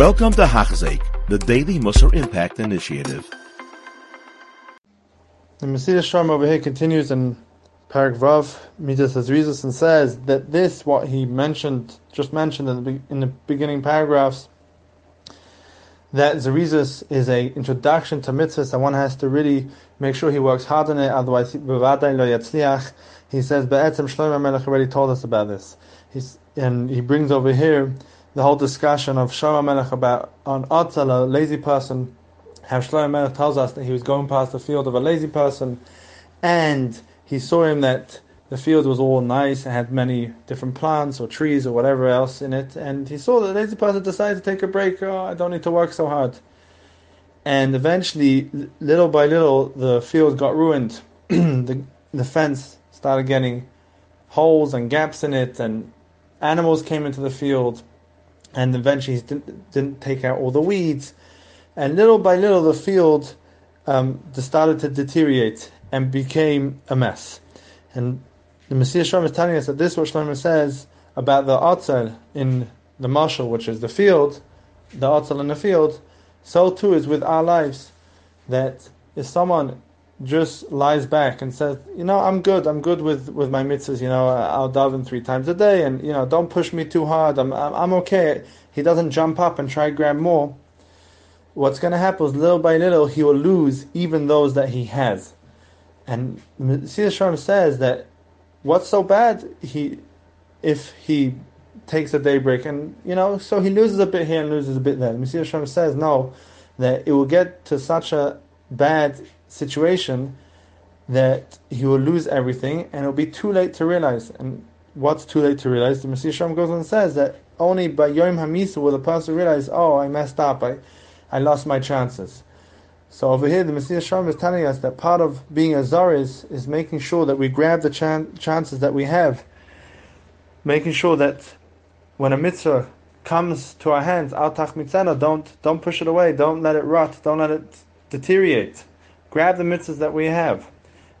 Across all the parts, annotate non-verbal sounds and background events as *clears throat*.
Welcome to Hachzik, the Daily Musar Impact Initiative. The Mesilas Yesharim over here continues in Perek Vav, Midas Azrizis, and says that this, what he mentioned, just mentioned in the, in the beginning paragraphs, that Zerizis is a introduction to mitzvahs, and one has to really make sure he works hard on it, otherwise, he says, Be'etzem Shlomo Melech already told us about this. He's, and he brings over here the whole discussion of Shlomo Melech about on Atzal, a lazy person, how Shlomo Melech tells us that he was going past the field of a lazy person, and he saw him that the field was all nice and had many different plants or trees or whatever else in it, and he saw that the lazy person decided to take a break. Oh, I don't need to work so hard. And eventually, little by little, the field got ruined. *clears throat* the the fence started getting holes and gaps in it, and animals came into the field and eventually he didn't, didn't take out all the weeds, and little by little the field um, started to deteriorate and became a mess. And the Mesilas Yesharim is telling us that this is what Shlomo says about the Atzel in the marshal, which is the field, the Atzel in the field, so too is with our lives. That if someone just lies back and says, you know, I'm good, I'm good with, with my mitzvahs, you know, I'll daven three times a day, and, you know, don't push me too hard, I'm, I'm, okay. He doesn't jump up and try to grab more. What's going to happen is little by little he will lose even those that he has. And Mesilas Yesharim says that what's so bad he if he takes a daybreak and you know so he loses a bit here and loses a bit there. Mesilas Yesharim says no, that it will get to such a bad situation that he will lose everything and it'll be too late to realize. And what's too late to realize? The Mesilas Yesharim goes on and says that only by Yom Hamisa will the person realize, oh, I messed up, I, I lost my chances. So over here, the Mesilas Yesharim is telling us that part of being a Zar is, making sure that we grab the chan- chances that we have, making sure that when a mitzvah comes to our hands, al tach don't don't push it away, don't let it rot, don't let it deteriorate. Grab the mitzvahs that we have.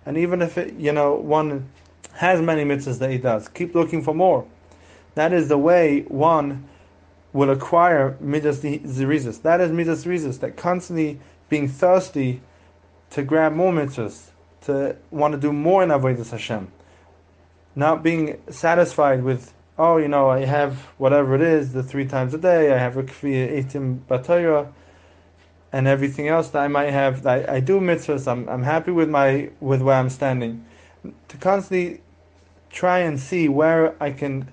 And even if it, you know, one has many mitzvahs that he does, keep looking for more. That is the way one will acquire midas zerizis. That is midas zerizis, that constantly being thirsty to grab more mitzvahs, to want to do more in avodas Hashem, not being satisfied with oh you know I have whatever it is the three times a day I have a kfiyah etim batayra and everything else that I might have. I, I do mitzvahs. I'm, I'm happy with my with where I'm standing. To constantly try and see where I can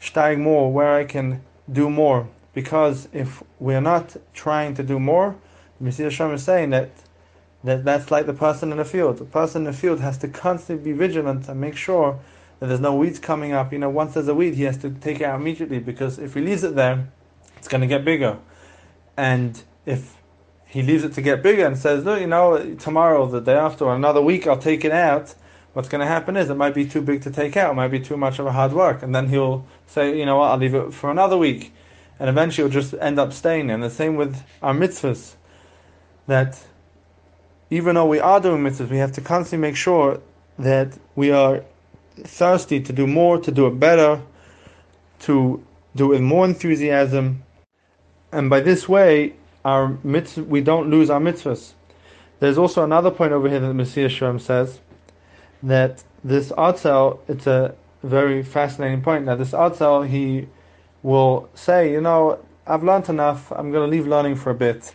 steig more, where I can do more. Because if we're not trying to do more, Mesilas Yesharim is saying that that that's like the person in the field. The person in the field has to constantly be vigilant and make sure that there's no weeds coming up. You know, once there's a weed, he has to take it out immediately because if he leaves it there, it's going to get bigger. And if he leaves it to get bigger and says, "Look, you know, tomorrow, the day after, or another week, I'll take it out." What's going to happen is it might be too big to take out, it might be too much of a hard work, and then he'll say, "You know what? I'll leave it for another week," and eventually it'll just end up staying. And the same with our mitzvahs, that even though we are doing mitzvahs, we have to constantly make sure that we are thirsty to do more, to do it better, to do it with more enthusiasm, and by this way, our mitzvah, we don't lose our mitzvahs. There's also another point over here that Mesilas Yesharim says that this Atzel, it's a very fascinating point. Now, this Atzel, he will say, you know, I've learned enough, I'm going to leave learning for a bit.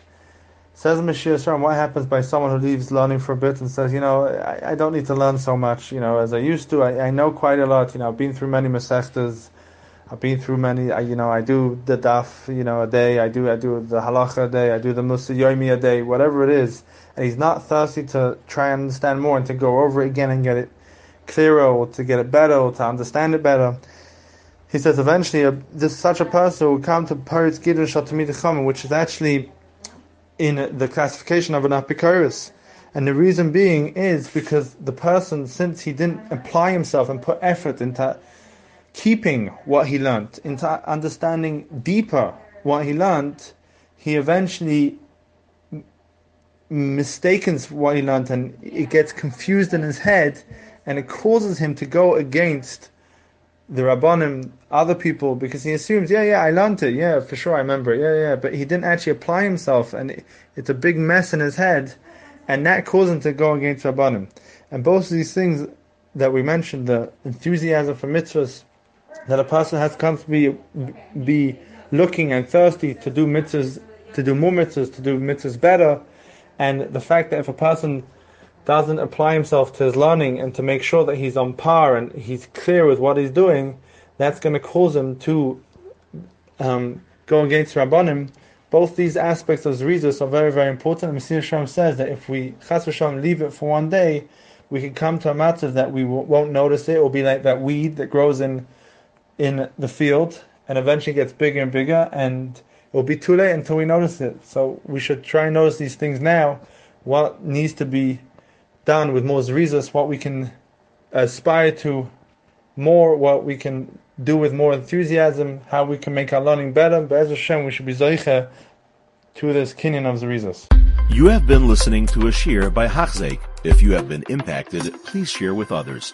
Says Mesilas Yesharim, what happens by someone who leaves learning for a bit and says, you know, I, I don't need to learn so much, you know, as I used to. I, I know quite a lot, you know, I've been through many Masechtas, I've been through many. I, you know, I do the daf, you know, a day. I do, I do the halacha a day. I do the musa yomi a day. Whatever it is, and he's not thirsty to try and understand more and to go over it again and get it clearer or to get it better or to understand it better. He says eventually, uh, this such a person will come to Paritz Gidon Shatamid which is actually in the classification of an apikoris. And the reason being is because the person, since he didn't apply himself and put effort into keeping what he learned, into understanding deeper what he learned, he eventually mistakes what he learned and it gets confused in his head and it causes him to go against the Rabbanim, other people, because he assumes, yeah, yeah, I learned it, yeah, for sure, I remember it, yeah, yeah, but he didn't actually apply himself, and it's a big mess in his head, and that causes him to go against Rabbanim. And both of these things that we mentioned, the enthusiasm for mitzvahs, that a person has come to be be looking and thirsty to do mitzvahs, to do more mitzvahs, to do mitzvahs better, and the fact that if a person doesn't apply himself to his learning and to make sure that he's on par and he's clear with what he's doing, that's going to cause him to um, go against Rabbanim. Both these aspects of Zrizus are very, very important. And Messiah says that if we Chas v'Shalom leave it for one day, we can come to a matter that we won't notice it. It will be like that weed that grows in in the field and eventually gets bigger and bigger, and it will be too late until we notice it. So we should try and notice these things now. What needs to be done with more zrizas, what we can aspire to more, what we can do with more enthusiasm, how we can make our learning better. But as Hashem, we should be zoicha to this kinyan of zrizas. You have been listening to a shiur by Hachzeik. If you have been impacted, please share with others.